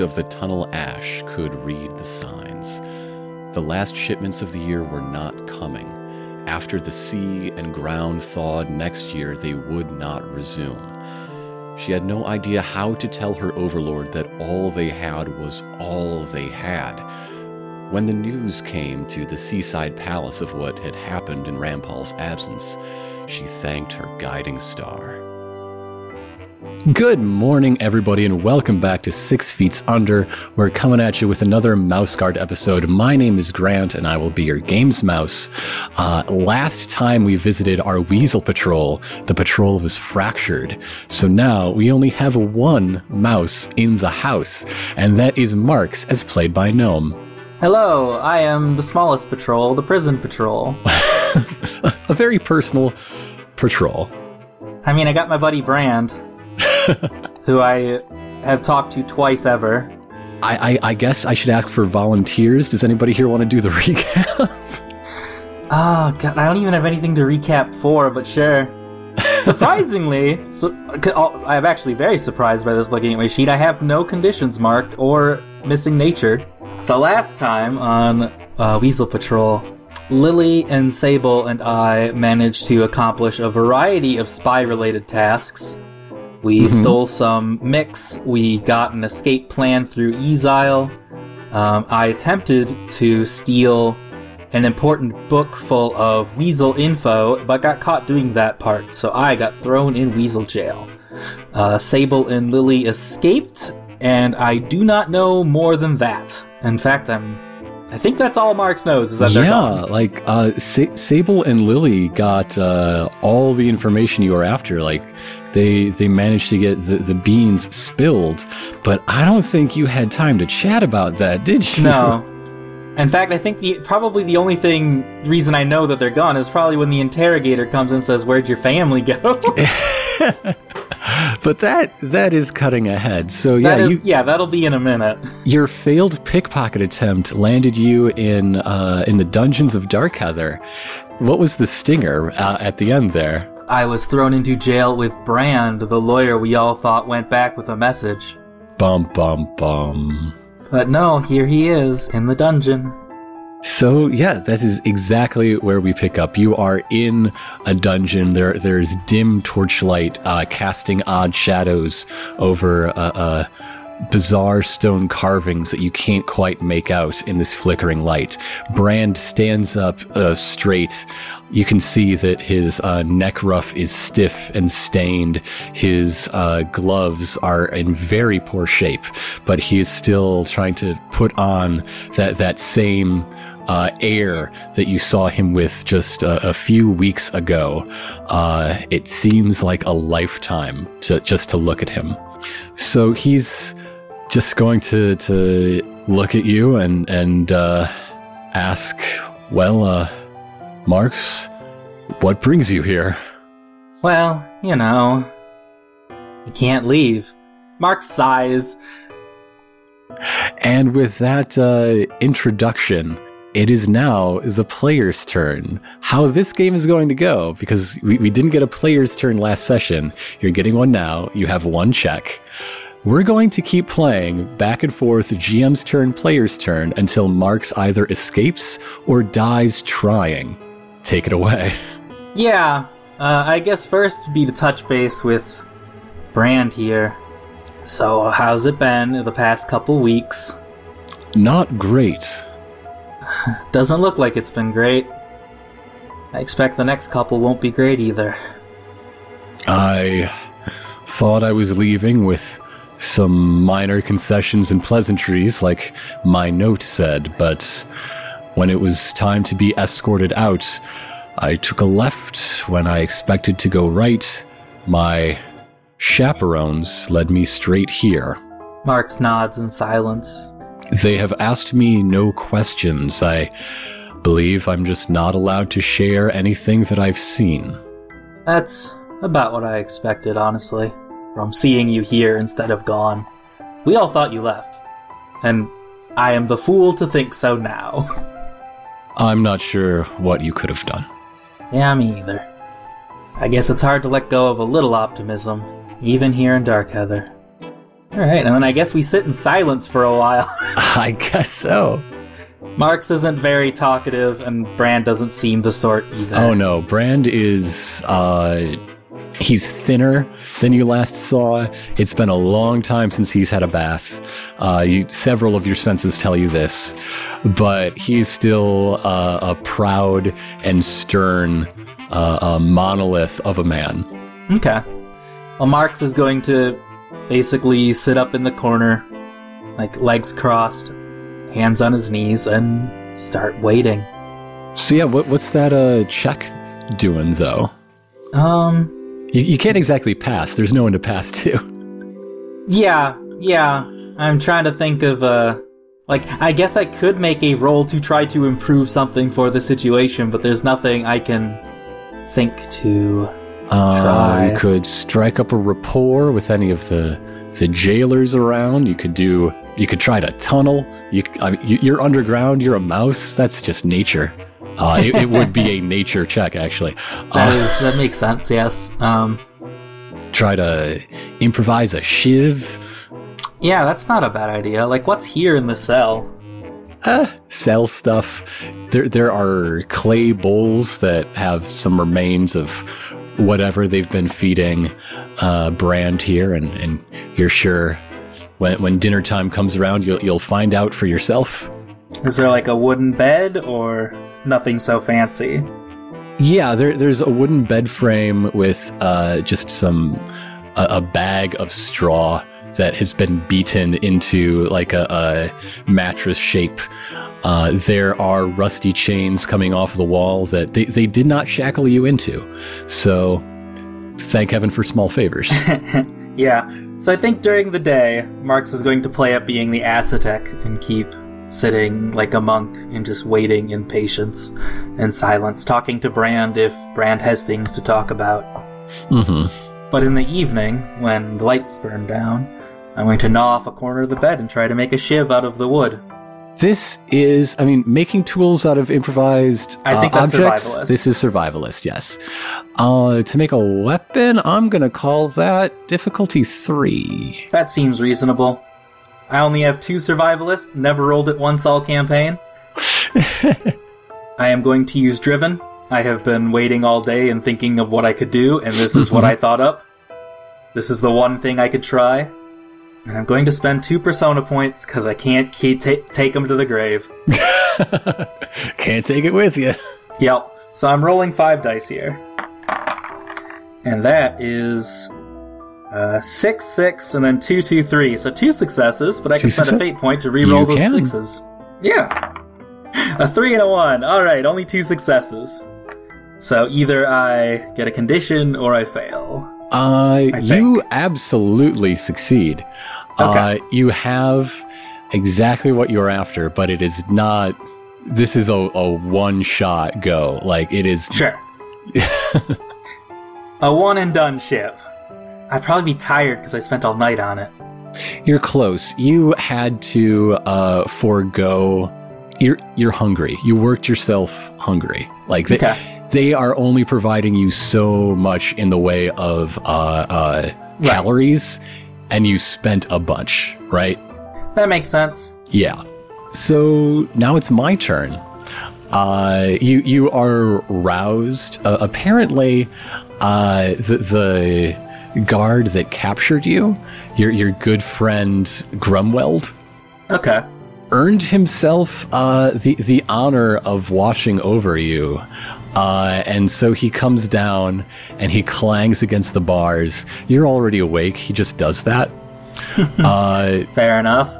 Of the Tunnel Ash, could read the signs. The last shipments of the year were not coming. After the sea and ground thawed next year, they would not resume. She had no idea how to tell her overlord that all they had was all they had. When the news came to the seaside palace of what had happened in Rampal's absence, she thanked her guiding star. Good morning, everybody, and welcome back to Six Feet Under. We're coming at you with another Mouse Guard episode. My name is Grant, and I will be your games mouse. Uh, last time we visited our Weasel Patrol, the patrol was fractured. So now we only have one mouse in the house, and that is Marks, as played by Gnome. Hello, I am the smallest patrol, the prison patrol. A very personal patrol. I mean, I got my buddy Brand, who I have talked to twice ever. I, I, I guess I should ask for volunteers. Does anybody here want to do the recap? Oh god, I don't even have anything to recap for, but sure. Surprisingly, so, I'm actually very surprised by this looking at my sheet. I have no conditions marked or missing nature. So last time on uh, Weasel Patrol, Lily and Sable and I managed to accomplish a variety of spy-related tasks. We stole some mix. We got an escape plan through Ezile. Um, I attempted to steal an important book full of Weasel info, but got caught doing that part, so I got thrown in Weasel jail. Uh, Sable and Lily escaped, and I do not know more than that. In fact, I'm. I think that's all Marks knows is that they're yeah, gone. like uh, Sa- Sable and Lily got uh, all the information you were after. Like they they managed to get the, the beans spilled, but I don't think you had time to chat about that, did you? No. In fact, I think the probably the only thing reason I know that they're gone is probably when the interrogator comes and says, "Where'd your family go?" but that that is cutting ahead. So yeah, That is- you, yeah, that'll be in a minute. your failed pickpocket attempt landed you in uh, in the dungeons of Darkheather. What was the stinger uh, at the end there? I was thrown into jail with Brand, the lawyer we all thought went back with a message. Bum bum bum. But no, here he is in the dungeon. So yeah, that is exactly where we pick up. You are in a dungeon. There, there's dim torchlight uh, casting odd shadows over uh, uh, bizarre stone carvings that you can't quite make out in this flickering light. Brand stands up uh, straight. You can see that his uh, neck ruff is stiff and stained. His uh, gloves are in very poor shape, but he is still trying to put on that that same uh, air that you saw him with just a, a few weeks ago. Uh, it seems like a lifetime to just to look at him. So he's just going to to look at you and and uh, ask, "Well, uh, Marks, what brings you here?" Well, you know, you can't leave. Mark sighs. And with that uh, introduction, it is now the player's turn. How this game is going to go, because we, we didn't get a player's turn last session. You're getting one now. You have one check. We're going to keep playing back and forth GM's turn, player's turn, until Marks either escapes or dies trying. Take it away. Yeah, uh, I guess first would be to touch base with Brand here. So, how's it been the past couple weeks? Not great. Doesn't look like it's been great. I expect the next couple won't be great either. I thought I was leaving with some minor concessions and pleasantries, like my note said, but when it was time to be escorted out, I took a left when I expected to go right. My chaperones led me straight here. Marks nods in silence. They have asked me no questions. I believe I'm just not allowed to share anything that I've seen. That's about what I expected, honestly, from seeing you here instead of gone. We all thought you left. And I am the fool to think so now. I'm not sure what you could have done. yeah, me either. I guess it's hard to let go of a little optimism, even here in Darkheather. All right, and then I guess we sit in silence for a while. I guess so. Marks isn't very talkative, and Brand doesn't seem the sort either. Oh no, Brand is uh he's thinner than you last saw. It's been a long time since he's had a bath. Uh, you, several of your senses tell you this, but he's still uh, a proud and stern uh, a monolith of a man. Okay. Well, Marks is going to basically sit up in the corner, like legs crossed, hands on his knees, and start waiting. So yeah, what, what's that uh, check doing though? Um, You, you can't exactly pass. There's no one to pass to. yeah, yeah. I'm trying to think of, uh, like, I guess I could make a roll to try to improve something for the situation, but there's nothing I can think to. Uh, you could strike up a rapport with any of the the jailers around. You could do. You could try to tunnel. You, I mean, you- you're underground. You're a mouse. That's just nature. Uh, it, it would be a nature check, actually. That Uh, is that makes sense. Yes. Um, try to improvise a shiv. yeah, that's not a bad idea. Like, what's here in the cell? Uh, sell stuff. There, there are clay bowls that have some remains of whatever they've been feeding uh, Brand here, and, and you're sure when when dinner time comes around, you'll you'll find out for yourself. Is there like a wooden bed or nothing so fancy? Yeah, there, there's a wooden bed frame with uh, just some a, a bag of straw that has been beaten into like a, a mattress shape. Uh, there are rusty chains coming off the wall that they, they did not shackle you into. So, thank heaven for small favors. Yeah. So I think during the day, Marx is going to play up being the Aztec and keep sitting like a monk and just waiting in patience and silence, talking to Brand if Brand has things to talk about. hmm But in the evening, when the lights burn down, I'm going to gnaw off a corner of the bed and try to make a shiv out of the wood. This is, I mean, making tools out of improvised I think uh, that's objects. survivalist. This is survivalist, yes. Uh, to make a weapon, I'm gonna call that difficulty three. That seems reasonable. I only have two survivalists, never rolled it once all campaign. I am going to use Driven. I have been waiting all day and thinking of what I could do, and this is what I thought up. This is the one thing I could try. And I'm going to spend two persona points because I can't keep ta- take them to the grave. Can't take it with you. Yep. So I'm rolling five dice here. And that is uh, six, six, and then two, two, three. So two successes, but I Two can spend a fate point to re-roll You those can. sixes. Yeah. A three and a one. All right, only two successes. So either I get a condition or I fail. Uh, I you absolutely succeed. Okay. Uh, you have exactly what you're after, but it is not. This is a, a one shot go. Like it is. Sure. a one and done ship. I'd probably be tired because I spent all night on it. You're close. You had to uh, forego. You're you're hungry. You worked yourself hungry. Like Okay. They are only providing you so much in the way of uh, uh, Right. calories, and you spent a bunch, right? That makes sense. Yeah. So now it's my turn. Uh, you you are roused. Uh, apparently, uh, the the guard that captured you, your your good friend Grumweld, Okay. earned himself uh, the the honor of watching over you. Uh, and so he comes down and he clangs against the bars. You're already awake. He just does that. uh, Fair enough.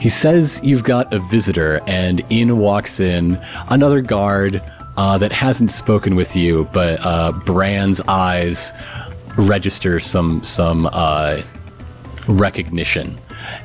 he says you've got a visitor, and in walks in another guard uh, that hasn't spoken with you, but uh, Brand's eyes register some some uh, recognition.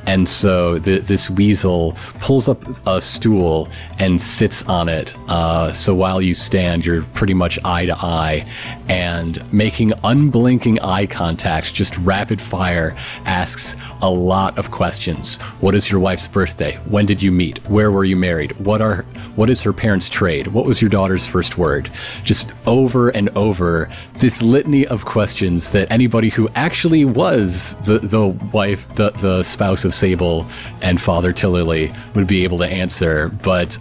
And so the, this weasel pulls up a stool and sits on it. Uh, so while you stand, you're pretty much eye to eye and making unblinking eye contact, just rapid fire, asks a lot of questions. What is your wife's birthday? When did you meet? Where were you married? What are what is her parents' trade? What was your daughter's first word? Just over and over this litany of questions that anybody who actually was the the wife, the the spouse of Sable and father to Lily would be able to answer. But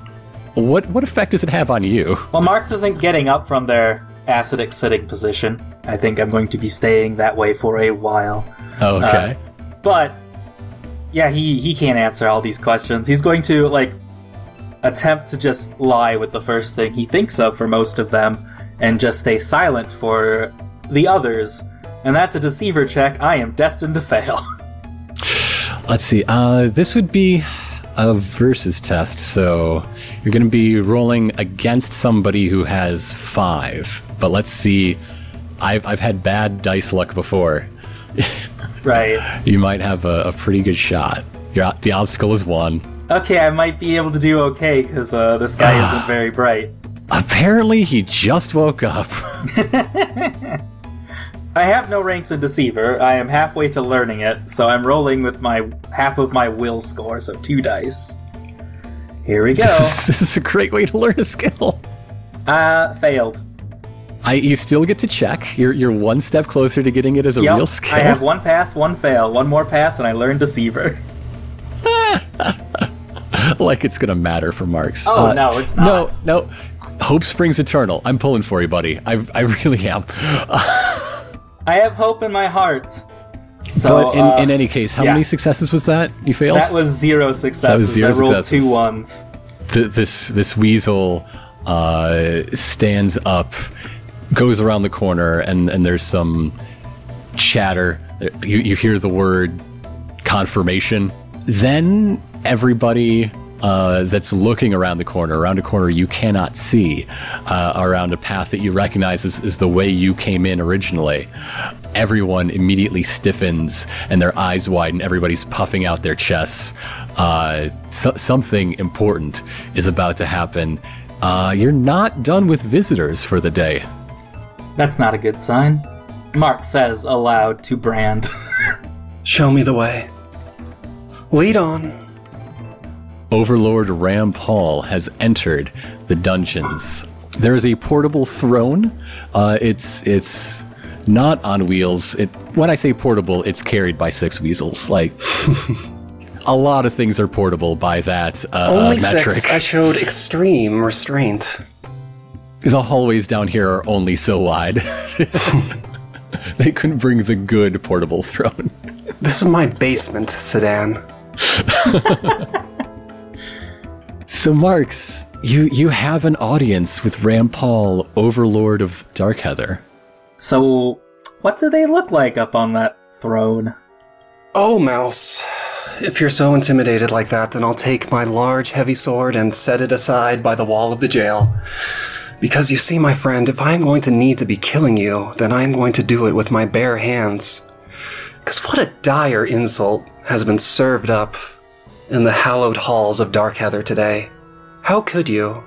what what effect does it have on you? Well, Marx isn't getting up from their acidic sitting position. I think I'm going to be staying that way for a while. Oh, okay. Uh, but yeah, he he can't answer all these questions. He's going to like attempt to just lie with the first thing he thinks of for most of them and just stay silent for the others. And that's a deceiver check I am destined to fail. Let's see. Uh, this would be a versus test, so you're going to be rolling against somebody who has five. But let's see. I've, I've had bad dice luck before. right. You might have a, a pretty good shot. Your, the obstacle is one. Okay, I might be able to do okay because uh, this guy isn't very bright. Apparently, he just woke up. I have no ranks in Deceiver. I am halfway to learning it, so I'm rolling with my half of my will score, so two dice. Here we go. this is a great way to learn a skill. Uh, failed. I, you still get to check. You're, you're one step closer to getting it as a Yep, real skill. I have one pass, one fail. One more pass, and I learn Deceiver. like it's gonna matter for marks. Oh, no, it's not. No, no. Hope springs eternal. I'm pulling for you, buddy. I, I really am. I have hope in my heart. So, but in, uh, in any case, how yeah. many successes was that? You failed. that was zero successes. zero I rolled successes. two ones. Th- this this weasel uh, stands up, goes around the corner, and and there's some chatter. You you hear the word confirmation. Then everybody. Uh, that's looking around the corner, around a corner you cannot see, uh, around a path that you recognize as, as the way you came in originally. Everyone immediately stiffens and their eyes widen. Everybody's puffing out their chests. Uh, so- something important is about to happen. Uh, you're not done with visitors for the day. That's not a good sign. Mark says aloud to Brand. Show me the way. Lead on. Overlord Rampal has entered the dungeons. There is a portable throne. Uh, it's it's not on wheels. It when I say portable, it's carried by six weasels. Like a lot of things are portable by that uh, Only uh, metric. six. I showed extreme restraint. The hallways down here are only so wide. they couldn't bring the good portable throne. This is my basement sedan. So, Marks, you you have an audience with Rampal, Overlord of Darkheather. so, what do they look like up on that throne? Oh, Mouse. If you're so intimidated like that, then I'll take my large, heavy sword and set it aside by the wall of the jail. Because you see, my friend, if I'm going to need to be killing you, then I'm going to do it with my bare hands. Because what a dire insult has been served up in the hallowed halls of Darkheather today. How could you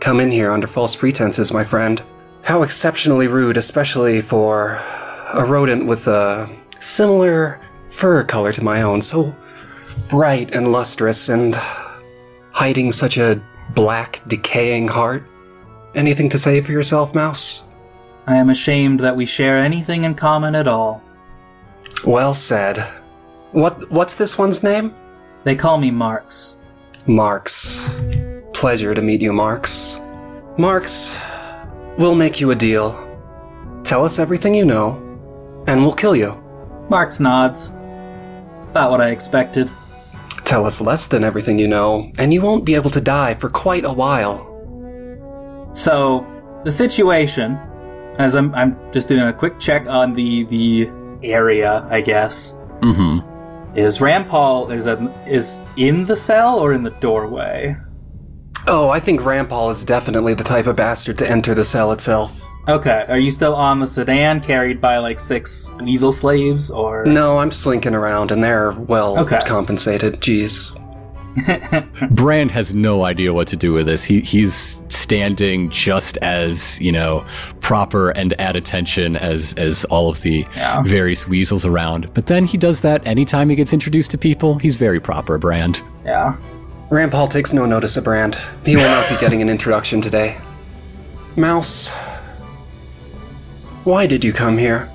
come in here under false pretenses, my friend? How exceptionally rude, especially for a rodent with a similar fur color to my own, so bright and lustrous and hiding such a black, decaying heart. Anything to say for yourself, Mouse? I am ashamed that we share anything in common at all. Well said. What what's this one's name? They call me Marks. Marks. Pleasure to meet you, Marks. Marks, we'll make you a deal. Tell us everything you know, and we'll kill you. Marks nods. About what I expected. Tell us less than everything you know, and you won't be able to die for quite a while. So, the situation, as I'm, I'm just doing a quick check on the the area, I guess, Mm-hmm. Is Rampal is a, is in the cell or in the doorway? Oh, I think Rampal is definitely the type of bastard to enter the cell itself. Okay, are you still on the sedan carried by like six weasel slaves or No, I'm slinking around and they're well Okay. compensated. Jeez. Brand has no idea what to do with this. He he's standing just as you know proper and at attention as as all of the Yeah. various weasels around. But then he does that anytime he gets introduced to people. He's very proper, Brand. Yeah. Rampal takes no notice of Brand. He will not be getting an introduction today. Mouse, why did you come here?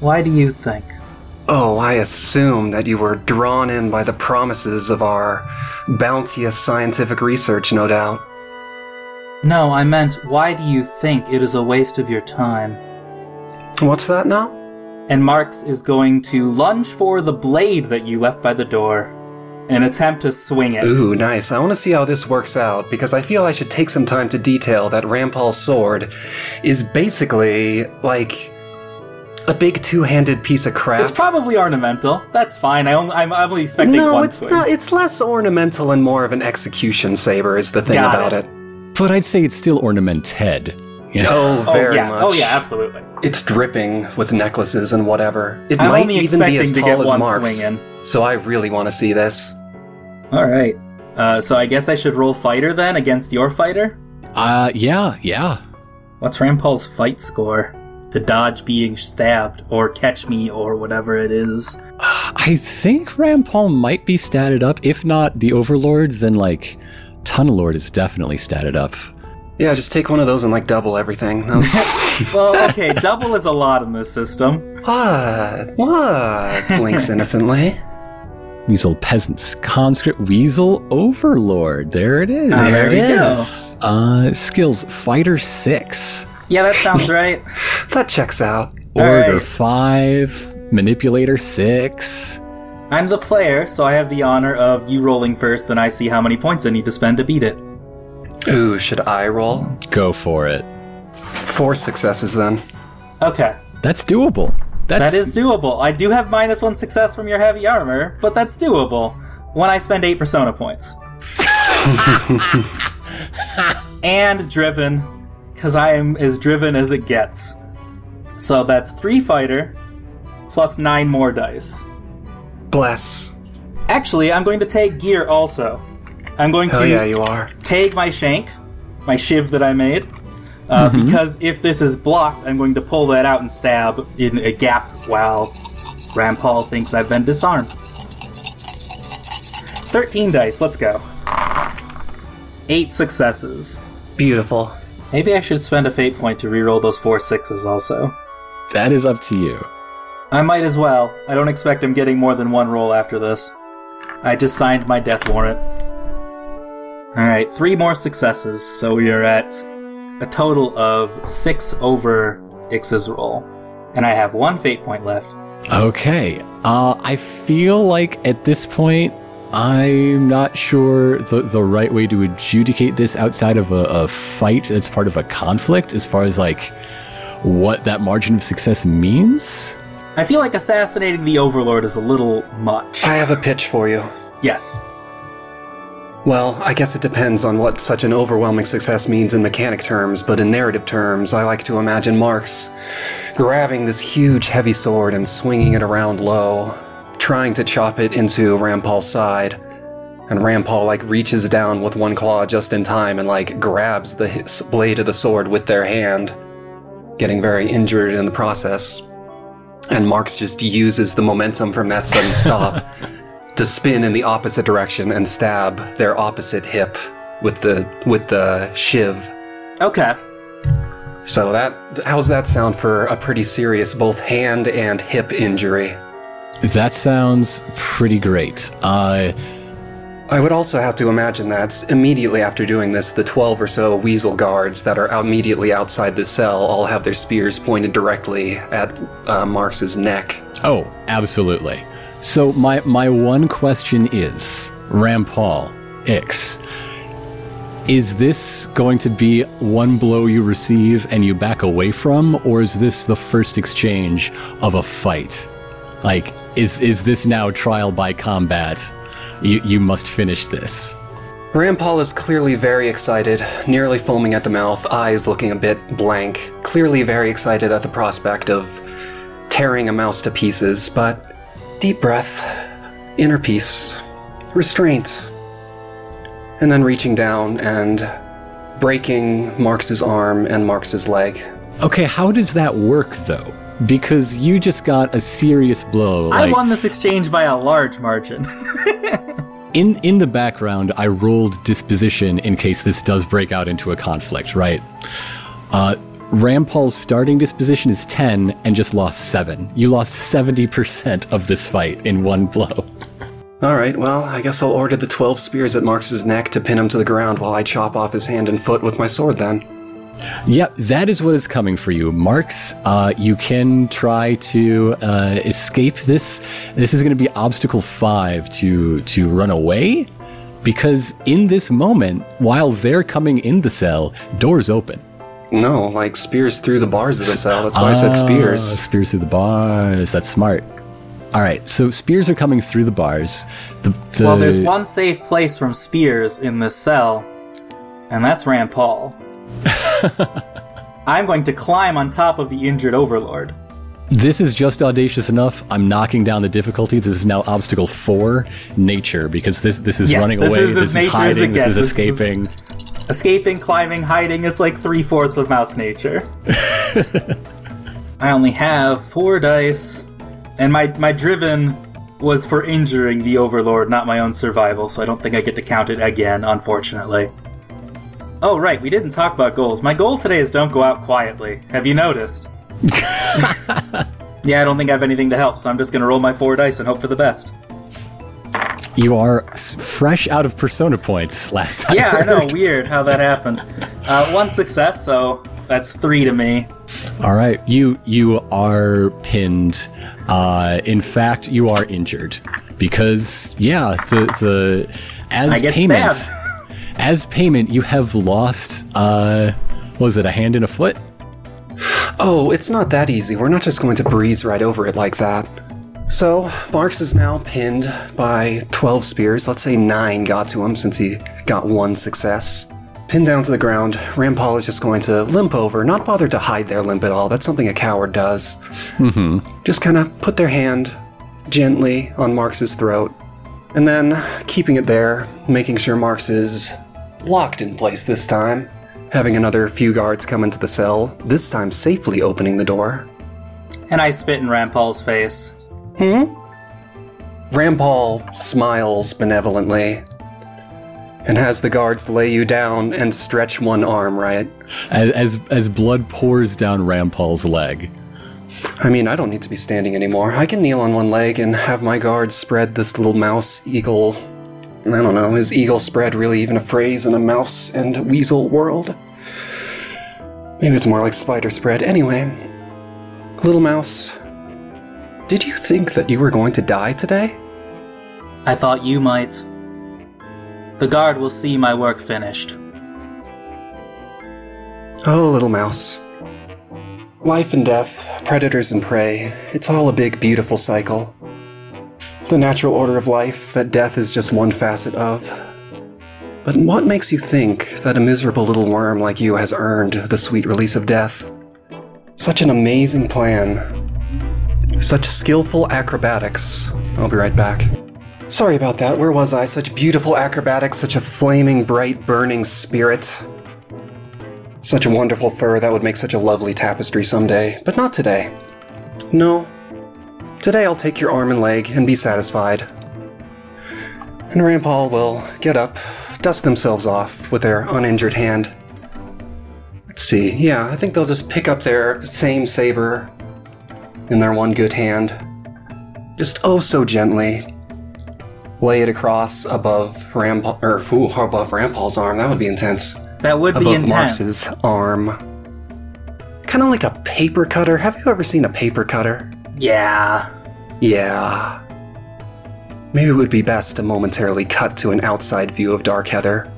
Why do you think? Oh, I assume that you were drawn in by the promises of our bounteous scientific research, no doubt. No, I meant why do you think it is a waste of your time? What's that now? And Marx is going to lunge for the blade that you left by the door and attempt to swing it. Ooh, nice. I want to see how this works out because I feel I should take some time to detail that Rampal's sword is basically like a big two-handed piece of crap. It's probably ornamental. That's fine. I only, I'm, I'm only expecting no, one it's swing. not. It's less ornamental and more of an execution saber. Is the thing Got about it. it. But I'd say it's still ornamented. You know? Oh, oh very yeah. much. Oh yeah, absolutely. It's dripping with necklaces and whatever. It I'm might even be as expecting to tall get as Mark's. swing in. So I really want to see this. All right. Uh, so I guess I should roll fighter then against your fighter. Uh, yeah, yeah. What's Rampal's fight score? To dodge being stabbed or catch me or whatever it is. I think Rampal might be statted up. If not the Overlord, then like Tunnel Lord is definitely statted up. Yeah, just take one of those and like double everything. Well, okay, double is a lot in this system. what? What? Blinks innocently. Weasel Peasants, Conscript Weasel Overlord. There it is. Ah, there it is. go. Uh, skills Fighter 6, Yeah, that sounds right. That checks out. Order right. 5, Manipulator 6. I'm the player, so I have the honor of you rolling first, then I see how many points I need to spend to beat it. Ooh, should I roll? Go for it. Four successes then. Okay, That's doable. That's that is doable. I do have minus one success from your heavy armor, but that's doable when I spend eight persona points. and driven, because I am as driven as it gets. So that's three fighter plus nine more dice. Bless. Actually, I'm going to take gear also. I'm going Hell to yeah, you are. take my shank, my shiv that I made, uh, because if this is blocked, I'm going to pull that out and stab in a gap while Rampal thinks I've been disarmed. 13 dice, let's go. Eight successes. Beautiful. Maybe I should spend a fate point to reroll those four sixes also. that is up to you. I might as well. I don't expect I'm getting more than one roll after this. I just signed my death warrant. Alright, three more successes, so we are at a total of six over Ix's roll. And I have one fate point left. Okay. Uh, I feel like at this point, I'm not sure the, the right way to adjudicate this outside of a, a fight that's part of a conflict, as far as like what that margin of success means. I feel like assassinating the Overlord is a little much. I have a pitch for you. Yes. Well, I guess it depends on what such an overwhelming success means in mechanic terms, but in narrative terms, I like to imagine Marx grabbing this huge heavy sword and swinging it around low, trying to chop it into Rampal's side. And Rampal like reaches down with one claw just in time and like grabs the blade of the sword with their hand, getting very injured in the process. And Marx just uses the momentum from that sudden stop to spin in the opposite direction and stab their opposite hip with the with the shiv. Okay. So that how's that sound for a pretty serious both hand and hip injury? That sounds pretty great. Uh, I would also have to imagine that immediately after doing this, the 12 or so weasel guards that are immediately outside the cell all have their spears pointed directly at uh, Marx's neck. oh, absolutely. So my my one question is, Rampal X. Is this going to be one blow you receive and you back away from, or is this the first exchange of a fight? Like, is is this now trial by combat? You you must finish this. Rampal is clearly very excited, nearly foaming at the mouth, eyes looking a bit blank, clearly very excited at the prospect of tearing a mouse to pieces, but deep breath, inner peace, restraint, and then reaching down and breaking Marx's arm and Marx's leg. Okay, how does that work though? Because you just got a serious blow. I won this exchange by a large margin. in in the background i rolled disposition in case this does break out into a conflict right uh rampal's starting disposition is 10 and just lost 7 you lost 70% of this fight in one blow Alright, well, I guess I'll order the 12 spears at Marx's neck to pin him to the ground while I chop off his hand and foot with my sword then. Yep that is what is coming for you marks uh you can try to uh escape this this is going to be obstacle 5 to to run away because in this moment while they're coming in the cell doors open No, like spears through the bars of the cell. That's why I said Ah, spears. Spears through the bars. That's smart. All right, so spears are coming through the bars. The, the, well, there's one safe place from spears in this cell, and that's Rampal. I'm going to climb on top of the injured overlord. This is just audacious enough. I'm knocking down the difficulty. This is now obstacle four, nature, because this this is Yes, running this away. is this is nature as it hiding. This is This is- escaping. Escaping, climbing, hiding, it's like three fourths of mouse nature. I only have four dice, and my, my driven was for injuring the overlord, not my own survival, so I don't think I get to count it again, unfortunately. Oh, right, we didn't talk about goals. My goal today is don't go out quietly. Have you noticed? yeah, I don't think I have anything to help, so I'm just gonna roll my four dice and hope for the best. You are fresh out of persona points. Last time. Yeah, I know, weird how that happened. Uh, one success, so that's three to me. All right, you you are pinned. Uh, in fact, you are injured because yeah, the the as I get payment stabbed. As payment you have lost. Uh, what was it a hand and a foot? Oh, it's not that easy. We're not just going to breeze right over it like that. So, Marx is now pinned by 12 spears. Let's say 9 got to him since he got one success. Pinned down to the ground, Rampal is just going to limp over, not bother to hide their limp at all. That's something a coward does. Mm-hmm. Just kind of put their hand gently on Marx's throat, and then keeping it there, making sure Marx is locked in place this time. Having another few guards come into the cell, this time safely opening the door. And I spit in Rampal's face. Hmm? Rampal smiles benevolently and has the guards lay you down and stretch one arm, right? As as, as blood pours down Rampal's leg. I mean, I don't need to be standing anymore. I can kneel on one leg and have my guards spread this little mouse eagle. I don't know, is eagle spread really even a phrase in a mouse and weasel world? Maybe it's more like spider spread. Anyway, little mouse, did you think that you were going to die today? I thought you might. The guard will see my work finished. Oh, little mouse. Life and death, predators and prey, it's all a big, beautiful cycle. The natural order of life that death is just one facet of. But what makes you think that a miserable little worm like you has earned the sweet release of death? Such an amazing plan. Such skillful acrobatics. I'll be right back. Sorry about that. Where was I? Such beautiful acrobatics, such a flaming, bright, burning spirit. Such a wonderful fur that would make such a lovely tapestry someday, but not today. No. Today I'll take your arm and leg and be satisfied. And Rampal will get up, dust themselves off with their uninjured hand. Let's see, yeah, I think they'll just pick up their same saber in their one good hand. Just oh so gently. Lay it across above Rampal, or ooh, above Rampal's arm. That would be intense That would be above intense. Marx's arm. Kind of like a paper cutter. Have you ever seen a paper cutter? Yeah. Yeah. Maybe it would be best to momentarily cut to an outside view of Darkheather.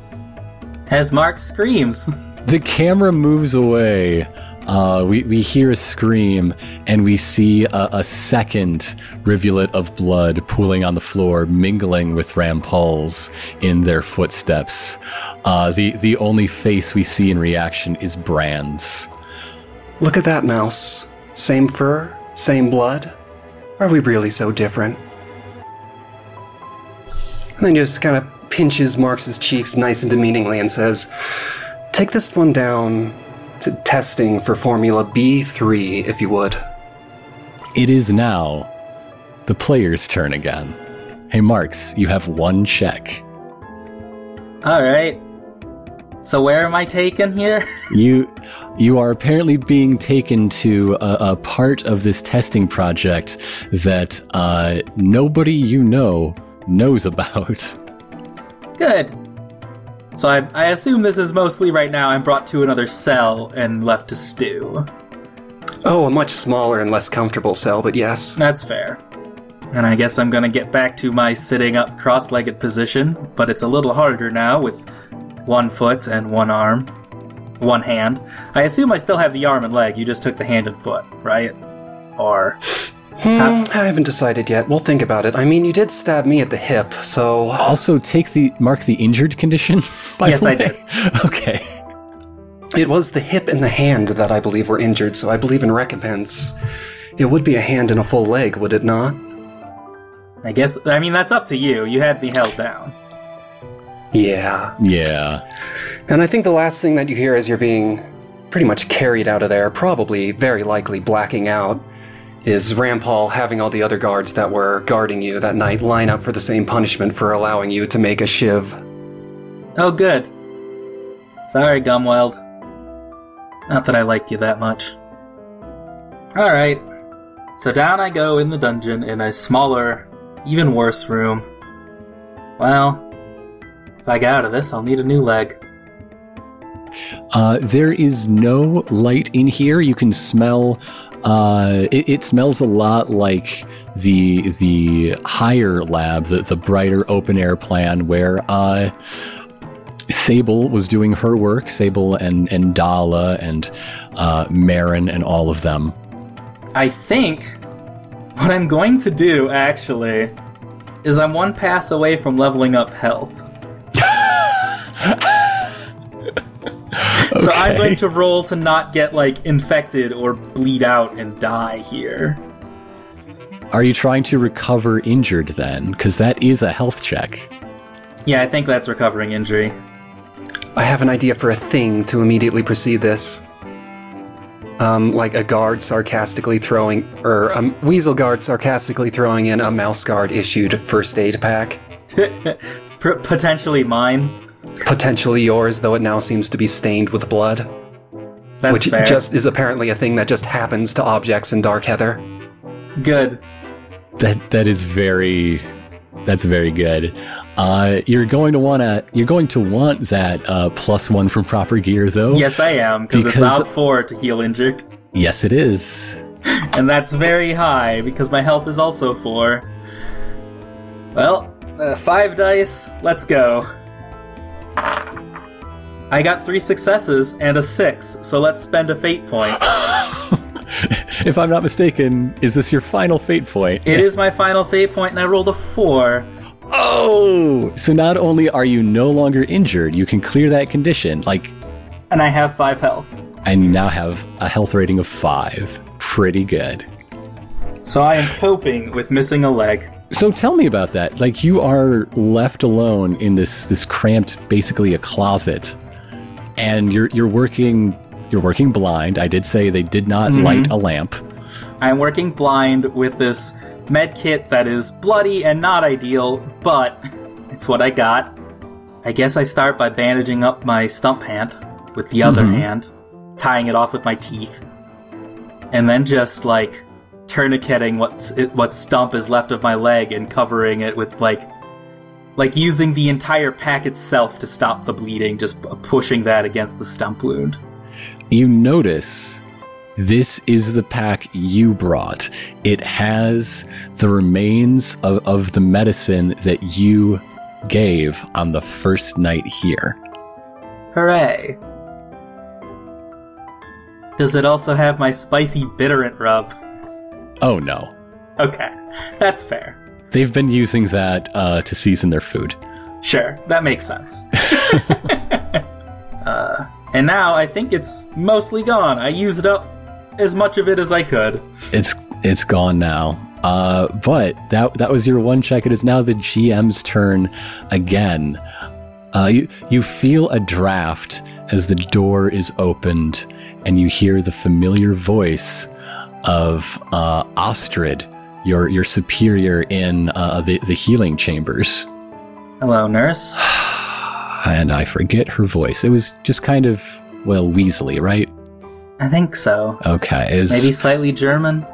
As Mark screams. The camera moves away. Uh, we, we hear a scream and we see a, a second rivulet of blood pooling on the floor, mingling with Rampal's in their footsteps. Uh, the, the only face we see in reaction is Brand's. Look at that mouse. Same fur, same blood. Are we really so different? And then just kind of pinches Marx's cheeks nice and demeaningly and says, Take this one down to testing for Formula B3, if you would. It is now the player's turn again. Hey, Marks, you have one check. All right. So where am I taken here? You, you are apparently being taken to a, a part of this testing project that uh, nobody you know knows about. Good. So I, I assume this is mostly right now I'm brought to another cell and left to stew. Oh, a much smaller and less comfortable cell, but yes. That's fair. And I guess I'm gonna get back to my sitting up cross legged position, but it's a little harder now with one foot and one arm. One hand. I assume I still have the arm and leg, you just took the hand and foot, right? Or. Hmm, I haven't decided yet. We'll think about it. I mean, you did stab me at the hip, so. Also, take the mark the injured condition. By Yes, the I did. Okay. It was the hip and the hand that I believe were injured, so I believe in recompense. It would be a hand and a full leg, would it not? I guess, I mean, that's up to you. You had me held down. Yeah. Yeah. And I think the last thing that you hear as you're being pretty much carried out of there, probably very likely blacking out, is Rampal having all the other guards that were guarding you that night line up for the same punishment for allowing you to make a shiv. Oh, good. Sorry, Gumweld. Not that I like you that much. Alright. So down I go in the dungeon in a smaller, even worse room. Well, if I get out of this, I'll need a new leg. Uh, there is no light in here. You can smell. Uh, it, it smells a lot like the the higher lab, the the brighter open air plan where uh, Sable was doing her work. Sable and and Dala and uh, Marin and all of them. I think what I'm going to do, actually, is I'm one pass away from leveling up health. So I'm Okay. going to roll to not get like infected or bleed out and die here. Are you trying to recover injured then? Because that is a health check. Yeah, I think that's recovering injury. I have an idea for a thing to immediately precede this. Um, like a guard sarcastically throwing, or a weasel guard sarcastically throwing in a mouse guard issued first aid pack. P- potentially mine. Potentially yours, though it now seems to be stained with blood. That's which fair. just is apparently a thing that just happens to objects in Darkheather. good. That that is very that's very good. Uh, you're going to wanna you're going to want that uh, plus one from proper gear though. Yes, I am because it's out four to heal injured, Yes, it is. and that's very high because my health is also four. Well, uh, five dice. Let's go. I got three successes and a six, so let's spend a fate point. if I'm not mistaken, is this your final fate point? It is my final fate point, and I rolled a four. Oh, so not only are you no longer injured, you can clear that condition. Like, And I have five health. and you now have a health rating of five. Pretty good. So I am coping with missing a leg. So tell me about that. Like you are left alone in this this cramped, basically a closet, and you're you're working you're working blind. I did say they did not light a lamp. I'm working blind with this med kit that is bloody and not ideal, but it's what I got. I guess I start by bandaging up my stump hand with the other Mhm. hand, tying it off with my teeth, and then just like tourniqueting what's what stump is left of my leg and covering it with like like using the entire pack itself to stop the bleeding, just pushing that against the stump wound. You notice this is the pack you brought. It has the remains of, of the medicine that you gave on the first night here. Hooray! Does it also have my spicy bitterant rub? Oh no. Okay, that's fair. They've been using that uh, to season their food. Sure, that makes sense. uh, and now I think it's mostly gone. I used up as much of it as I could. It's it's gone now. Uh, but that that was your one check. It is now the GM's turn again. Uh, you you feel a draft as the door is opened, and you hear the familiar voice of uh, Ostrid, your your superior in uh, the the healing chambers. Hello, nurse. And I forget her voice. It was just kind of well Weasley, right? I think so. Okay. Is Maybe slightly German?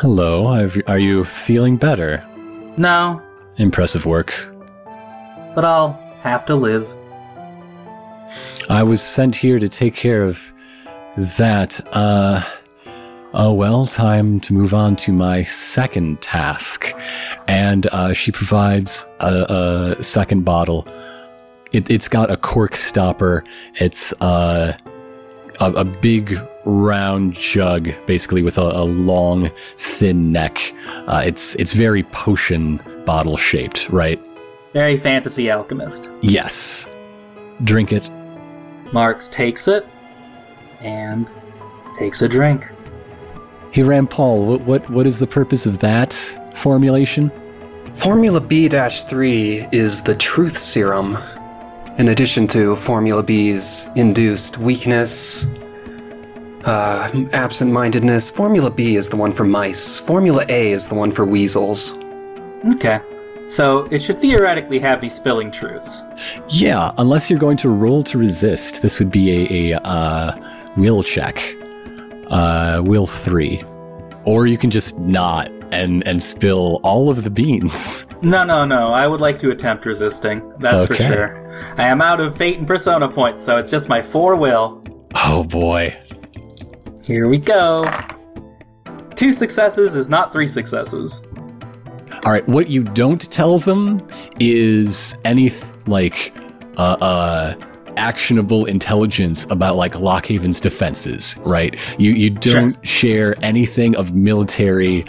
hello? Have, are you feeling better? No, Impressive work. but I'll have to live. I was sent here to take care of that. Uh, oh well, time to move on to my second task. And uh, she provides a, a second bottle. It, it's got a cork stopper. It's uh, a, a big round jug, basically with a, a long, thin neck. Uh, it's it's very potion bottle shaped, right? Very fantasy alchemist. Yes. Drink it. Marx takes it and takes a drink. Hey, Rampal, what, what what is the purpose of that formulation? Formula B 3 is the truth serum. In addition to Formula B's induced weakness, uh, absent mindedness, Formula B is the one for mice. Formula A is the one for weasels. Okay. So it should theoretically have me spilling truths. Yeah, unless you're going to roll to resist, this would be a, a uh, will check, uh, will three, or you can just not and and spill all of the beans. No, no, no. I would like to attempt resisting. That's for sure. I am out of fate and persona points, so it's just my four will. Oh boy. Here we go. Two successes is not three successes. All right, what you don't tell them is any like uh, uh actionable intelligence about like Lockhaven's defenses, right? You you don't share anything of military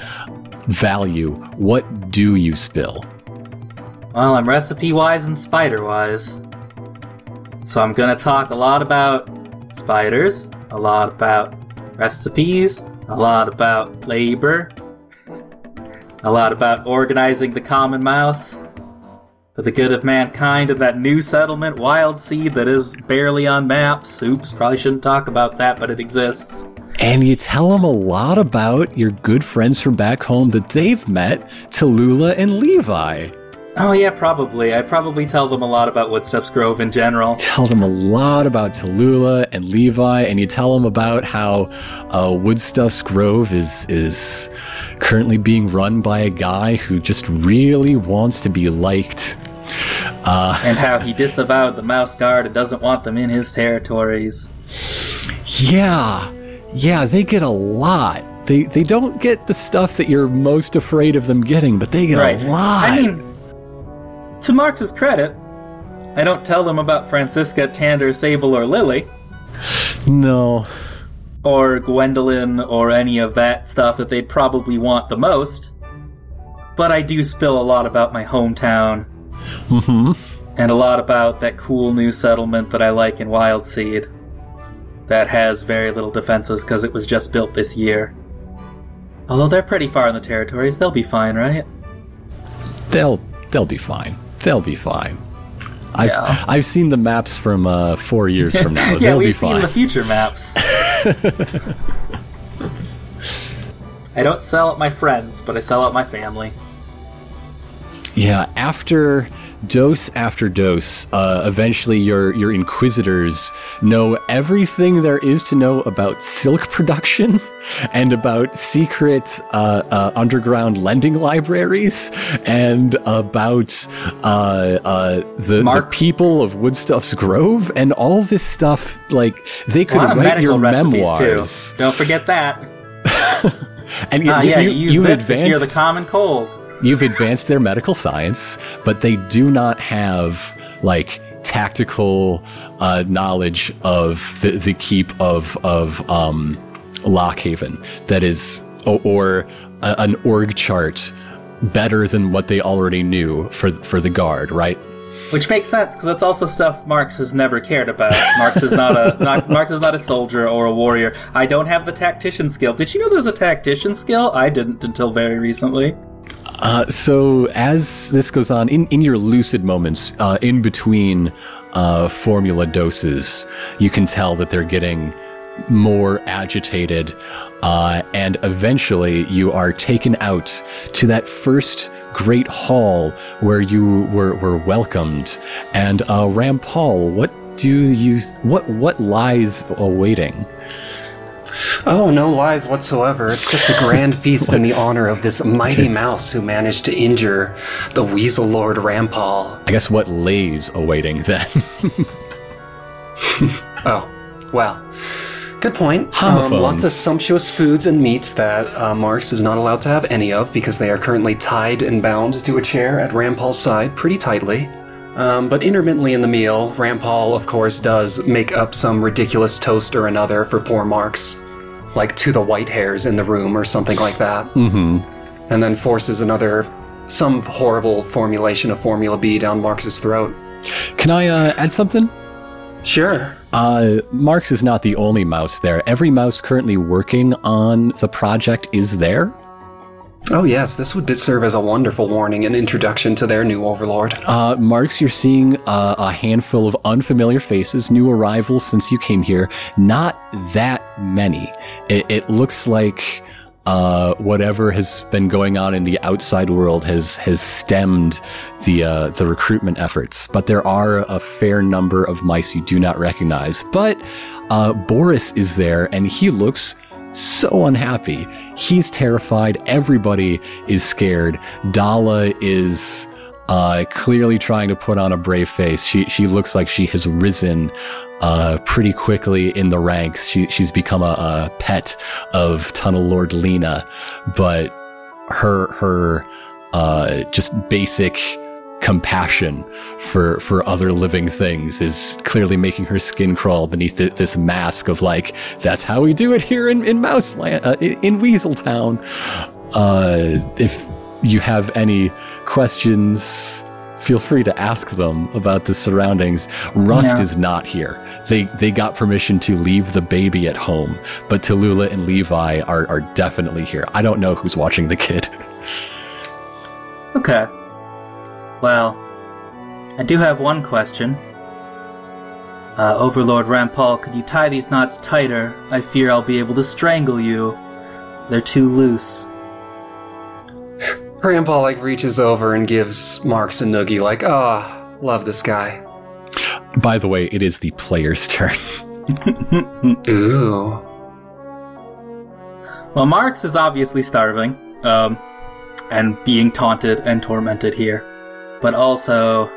value. What do you spill? Well, I'm recipe wise and spider wise. So I'm gonna talk a lot about spiders, a lot about recipes, a lot about labor, a lot about organizing the common mouse for the good of mankind in that new settlement, Wild Seed, that is barely on maps. Oops, probably shouldn't talk about that, but it exists. And you tell them a lot about your good friends from back home that they've met, Tallulah and Levi. Oh, yeah, probably. I probably tell them a lot about Woodstuff's Grove in general. tell them a lot about Tallulah and Levi, and you tell them about how uh, Woodstuff's Grove is is currently being run by a guy who just really wants to be liked. Uh, and how he disavowed the Mouse Guard and doesn't want them in his territories. yeah, yeah, they get a lot. They they don't get the stuff that you're most afraid of them getting, but they get Right. a lot. I mean, to Marx's credit, I don't tell them about Francisca, Tander, Sable, or Lily, no, or Gwendolyn, or any of that stuff that they'd probably want the most. But I do spill a lot about my hometown, hmm and a lot about that cool new settlement that I like in Wild Seed. That has very little defenses because it was just built this year. Although they're pretty far in the territories, they'll be fine, right? they'll they'll be fine. They'll be fine. I've Yeah. I've seen the maps from uh, four years from now. yeah, they'll we've be seen fine. the future maps. I don't sell out my friends, but I sell out my family. Yeah, after dose after dose, uh, eventually your your inquisitors know everything there is to know about silk production and about secret uh, uh, underground lending libraries and about uh, uh, the, the people of Woodstuff's Grove and all this stuff. Like they could write your memoirs, too. Don't forget that. and you, Ah, yeah, you, you, use you've this to cure the common cold. You've advanced their medical science, but they do not have like tactical uh, knowledge of the, the keep of of um, Lockhaven that is, or, or a, an org chart better than what they already knew for for the guard, right? Which makes sense because that's also stuff Marx has never cared about. Marx is not a not, Marx is not a soldier or a warrior. I don't have the tactician skill. Did you know there's a tactician skill? I didn't until very recently. Uh, so as this goes on, in, in your lucid moments, uh, in between uh, formula doses, you can tell that they're getting more agitated, uh, and eventually you are taken out to that first great hall where you were, were welcomed. And uh, Rampal, what do you what what lies awaiting? Oh, no lies whatsoever. It's just a grand feast in the honor of this mighty mouse who managed to injure the Weasel Lord Rampal. I guess what lays awaiting then. Oh, well. Good point. Um, lots of sumptuous foods and meats that uh, Marx is not allowed to have any of because they are currently tied and bound to a chair at Rampal's side pretty tightly. Um, but intermittently in the meal, Rampal, of course, does make up some ridiculous toast or another for poor Marx, like to the white hairs in the room or something like that. hmm And then forces another, some horrible formulation of Formula B down Marx's throat. Can I uh, add something? Sure. Uh, Marx is not the only mouse there. Every mouse currently working on the project is there. Oh, yes, this would serve as a wonderful warning and introduction to their new overlord. Uh, Marx, you're seeing uh, a handful of unfamiliar faces, new arrivals since you came here. Not that many. It, it looks like uh, whatever has been going on in the outside world has has stemmed the uh, the recruitment efforts. But there are a fair number of mice you do not recognize. But uh, Boris is there, and he looks so unhappy. He's terrified. Everybody is scared. Dala is uh, clearly trying to put on a brave face. She she looks like she has risen uh, pretty quickly in the ranks. She she's become a, a pet of Tunnel Lord Lena, but her her uh, just basic compassion for for other living things is clearly making her skin crawl beneath th- this mask of like that's how we do it here in in Mouseland uh, in, in Weaseltown. Uh, if you have any questions, feel free to ask them about the surroundings. Rust Yeah. is not here. They they got permission to leave the baby at home, but Tallulah and Levi are are definitely here. I don't know who's watching the kid. Okay. Well, I do have one question. Uh, Overlord Rampal, could you tie these knots tighter? I fear I'll be able to strangle you. They're too loose. Grandpa like reaches over and gives Marx a noogie, like, ah, love this guy. By the way, it is the player's turn. Ooh. Well, Marx is obviously starving, um, and being taunted and tormented here, but also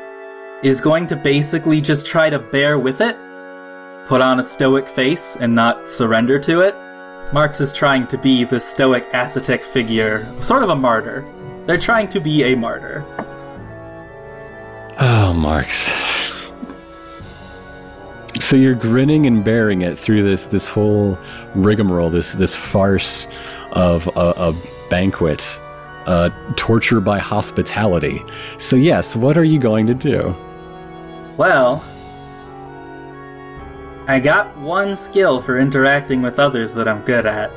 is going to basically just try to bear with it, put on a stoic face, and not surrender to it. Marx is trying to be the stoic ascetic figure, sort of a martyr. They're trying to be a martyr. Oh, Marx. So you're grinning and bearing it through this this whole rigmarole, this this farce of a, a banquet, uh, torture by hospitality. So yes, what are you going to do? Well, I got one skill for interacting with others that I'm good at,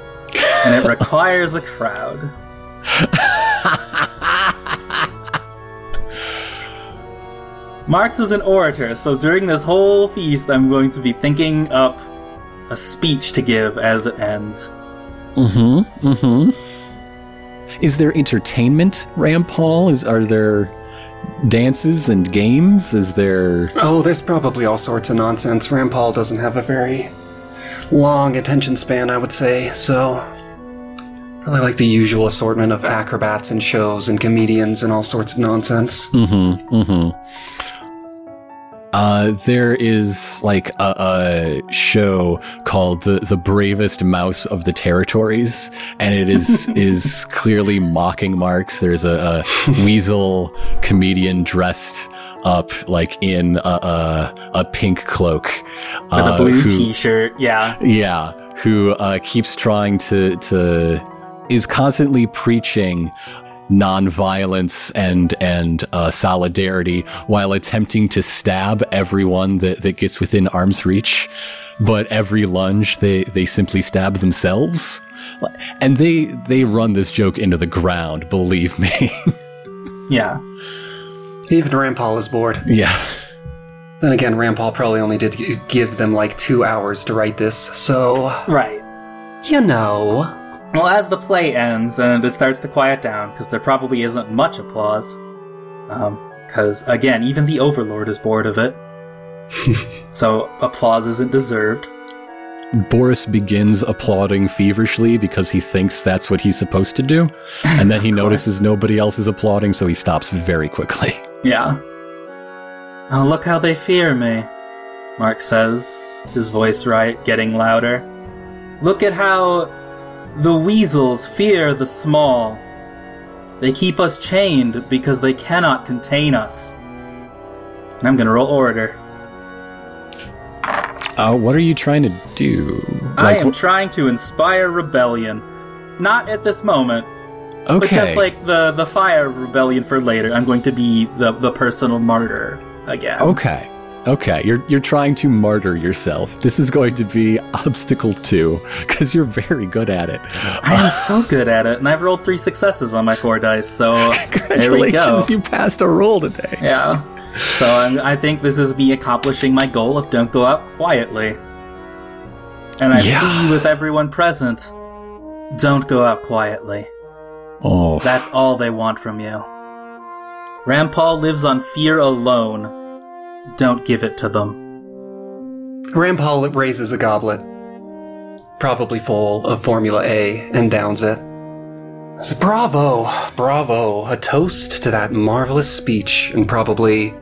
and it requires a crowd. Marx is an orator, so during this whole feast, I'm going to be thinking up a speech to give as it ends. Mm-hmm. Mm-hmm. Is there entertainment, Rampal? Is are there dances and games? Is there Oh, there's probably all sorts of nonsense. Rampal doesn't have a very long attention span, I would say, so. Probably like the usual assortment of acrobats and shows and comedians and all sorts of nonsense. Mm-hmm. Mm-hmm. Uh, there is like a, a show called the the bravest mouse of the territories, and it is is clearly mocking Marx. There's a, a weasel comedian dressed up, like in a, a, a pink cloak, With uh, a blue who- T-shirt. Yeah. yeah, who uh, keeps trying to to is constantly preaching nonviolence and and uh, solidarity while attempting to stab everyone that, that gets within arm's reach. But every lunge, they they simply stab themselves, and they they run this joke into the ground. Believe me. Yeah. Even Rampal is bored. yeah. Then again, Rampal probably only did give them like two hours to write this, so Right. you know. Well, as the play ends and it starts to quiet down, because there probably isn't much applause, um, because again, even the Overlord is bored of it. so applause isn't deserved. Boris begins applauding feverishly because he thinks that's what he's supposed to do. And then he notices nobody else is applauding, so he stops very quickly. Yeah. Oh, look how they fear me, Mark says, his voice right getting louder. Look at how the weasels fear the small. They keep us chained because they cannot contain us. And I'm gonna roll order. Uh, what are you trying to do? I am trying to inspire rebellion. Not at this moment, okay. but just like the, the fire rebellion for later, I'm going to be the, the personal martyr again. Okay. Okay, you're you're trying to martyr yourself. This is going to be obstacle two because you're very good at it. I am so good at it, and I've rolled three successes on my four dice, so there we go. Congratulations, you passed a roll today. Yeah. So I'm, I think this is me accomplishing my goal of don't go out quietly. And I Yeah. plead with everyone present, don't go out quietly. Oh, That's all they want from you. Rampal lives on fear alone. Don't give it to them. Rampal raises a goblet, probably full of Formula A, and downs it. Says, bravo, bravo, a toast to that marvelous speech, and probably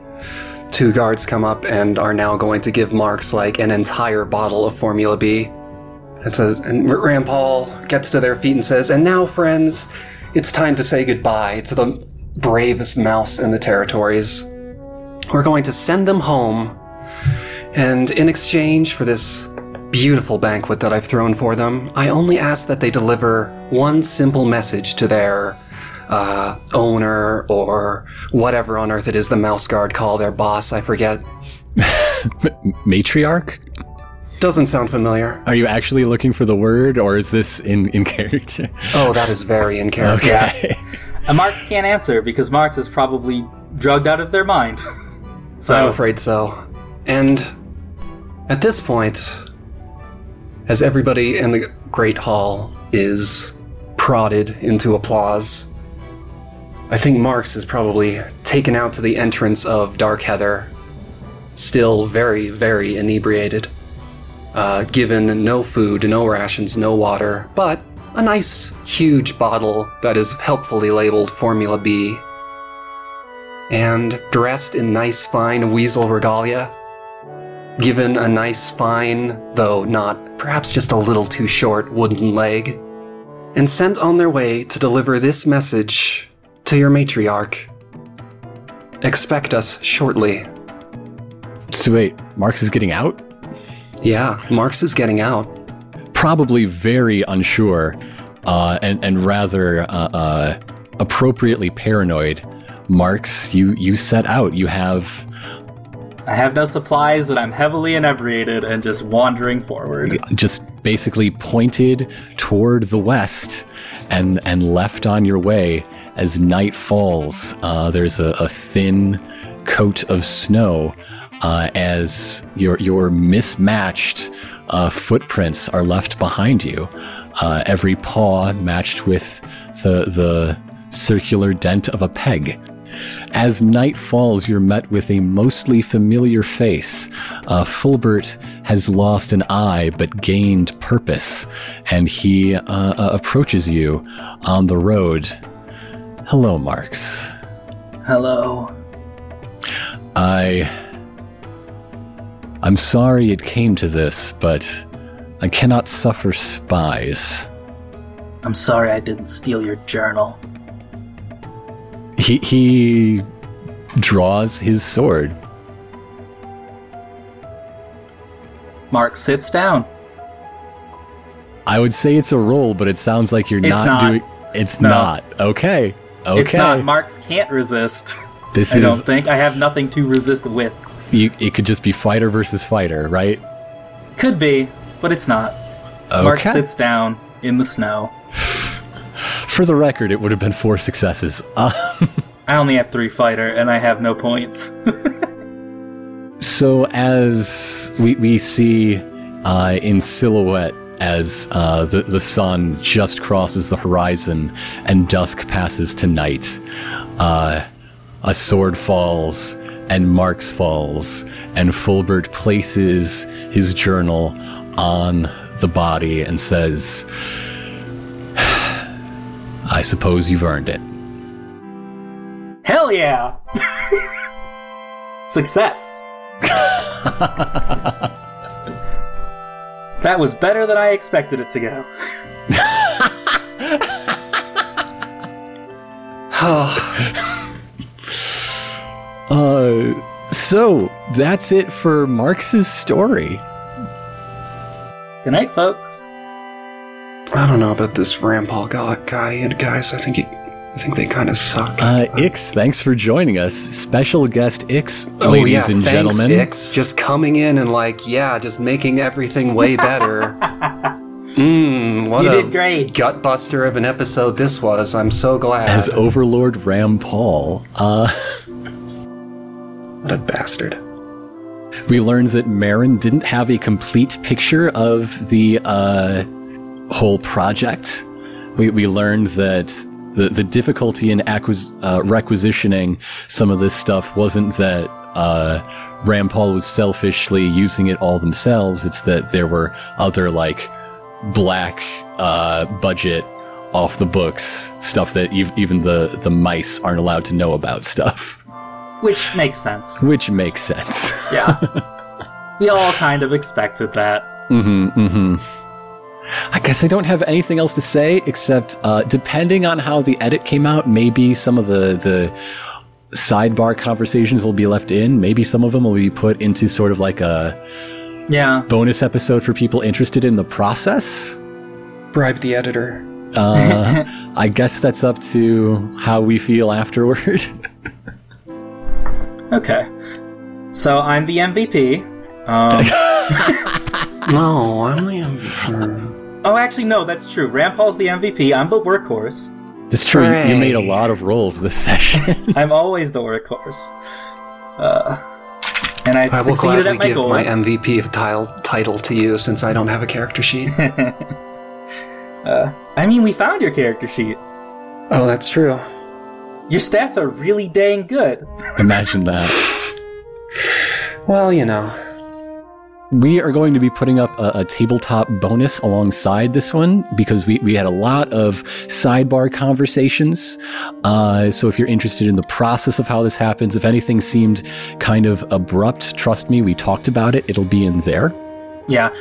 two guards come up and are now going to give Marx like an entire bottle of Formula B. It says, and R- Rampal gets to their feet and says, and now, friends, it's time to say goodbye to the bravest mouse in the territories. We're going to send them home and in exchange for this beautiful banquet that I've thrown for them, I only ask that they deliver one simple message to their uh, owner or whatever on earth it is the mouse guard call their boss. I forget. Matriarch. Doesn't sound familiar. Are you actually looking for the word, or is this in in character? Oh, that is very in character. Okay. And Marx can't answer because Marx is probably drugged out of their mind. so I'm afraid so. And at this point, as everybody in the Great Hall is prodded into applause, I think Marx is probably taken out to the entrance of Darkheather, still very, very inebriated, uh, given no food, no rations, no water, but a nice, huge bottle that is helpfully labeled Formula B and dressed in nice fine weasel regalia, given a nice fine, though not perhaps just a little too short, wooden leg, and sent on their way to deliver this message to your matriarch. Expect us shortly. So wait, Marx is getting out? Yeah, Marx is getting out. Probably very unsure, uh, and and rather uh, uh, appropriately paranoid. Marx, you you set out. You have I have no supplies and I'm heavily inebriated and just wandering forward. just basically pointed toward the west and and left on your way as night falls. Uh, there's a, a thin coat of snow uh, as your your mismatched uh, footprints are left behind you. Uh, every paw matched with the the circular dent of a peg. As night falls, you're met with a mostly familiar face. Uh, Fulbert has lost an eye but gained purpose, and he uh, uh, approaches you on the road. Hello, Marx. Hello. I. I'm sorry it came to this, but I cannot suffer spies. I'm sorry I didn't steal your journal. He he draws his sword. Mark sits down. I would say it's a roll, but it sounds like you're not, not. doing. It's No. not. Okay. Okay. It's not. Marx can't resist. this I is. don't think. I have nothing to resist with. You, it could just be fighter versus fighter, right? Could be, but it's not. Mark sits down in the snow. For the record, it would have been four successes. I only have three fighter, and I have no points. so as we we see uh, in silhouette as uh, the the sun just crosses the horizon and dusk passes to night, uh, a sword falls and Marx falls, and Fulbert places his journal on the body and says, "I suppose you've earned it." Hell yeah! Success! that was better than I expected it to go. Uh, so that's it for Marx's story. Good night, folks. I don't know about this Rampal guy, guy guys. I think he, I think they kind of suck. Uh, Ix, thanks for joining us. Special guest Ix, oh ladies yeah, and thanks, gentlemen. Ix, just coming in and like, yeah, just making everything way better. Mmm, what You a did great. gut buster of an episode this was. I'm so glad. As Overlord Rampal, uh, what a bastard. we learned that Marin didn't have a complete picture of the uh, whole project. We, we learned that the, the difficulty in acquis- uh, requisitioning some of this stuff wasn't that uh, Rampal was selfishly using it all themselves. It's that there were other, like, black uh, budget off the books stuff that ev- even the, the mice aren't allowed to know about stuff, Which makes sense. which makes sense. Yeah. we all kind of expected that. Mm-hmm. Mm-hmm. I guess I don't have anything else to say except, uh, depending on how the edit came out, maybe some of the the sidebar conversations will be left in. Maybe some of them will be put into sort of like a Yeah. bonus episode for people interested in the process. Bribe the editor. Uh, I guess that's up to how we feel afterward. Okay. So I'm the MVP. Um, No, I'm the MVP. Oh, actually, no, that's true. Rampal's the MVP. I'm the workhorse. It's true. You, you made a lot of rolls this session. I'm always the workhorse. Uh, and I, I will succeeded gladly at my give goal. my MVP tile, title to you since I don't have a character sheet. uh, I mean, we found your character sheet. oh, that's true. Your stats are really dang good. Imagine that. Well, you know. We are going to be putting up a, a tabletop bonus alongside this one because we, we had a lot of sidebar conversations. Uh, so if you're interested in the process of how this happens, if anything seemed kind of abrupt, trust me, we talked about it. It'll be in there. Yeah.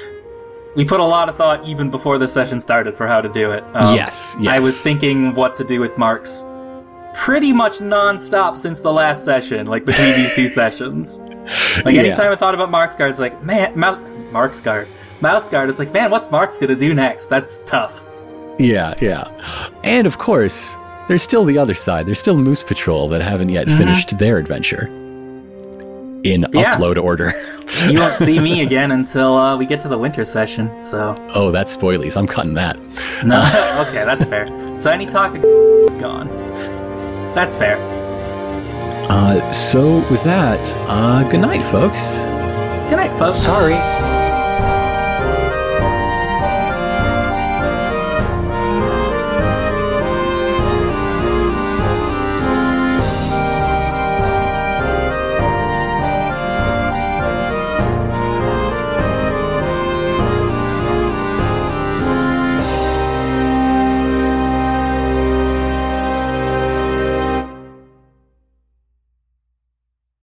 We put a lot of thought even before the session started for how to do it. Um, yes, yes. I was thinking what to do with Marx pretty much non-stop since the last session, like between these two sessions. Like Yeah. anytime I thought about Mark's guard, it's like, man, Mou- Mark's guard, Mouse guard. It's like, man, what's Mark's gonna do next? That's tough. Yeah, yeah. And of course, there's still the other side. There's still Moose Patrol that haven't yet finished their adventure in Mm-hmm. Yeah. upload order. You won't see me again until uh, we get to the winter session. So oh, that's spoilies. I'm cutting that. no, okay, that's fair. So any talk is gone. That's fair. Uh, so with that, uh, good night, folks. Good night, folks. Sorry.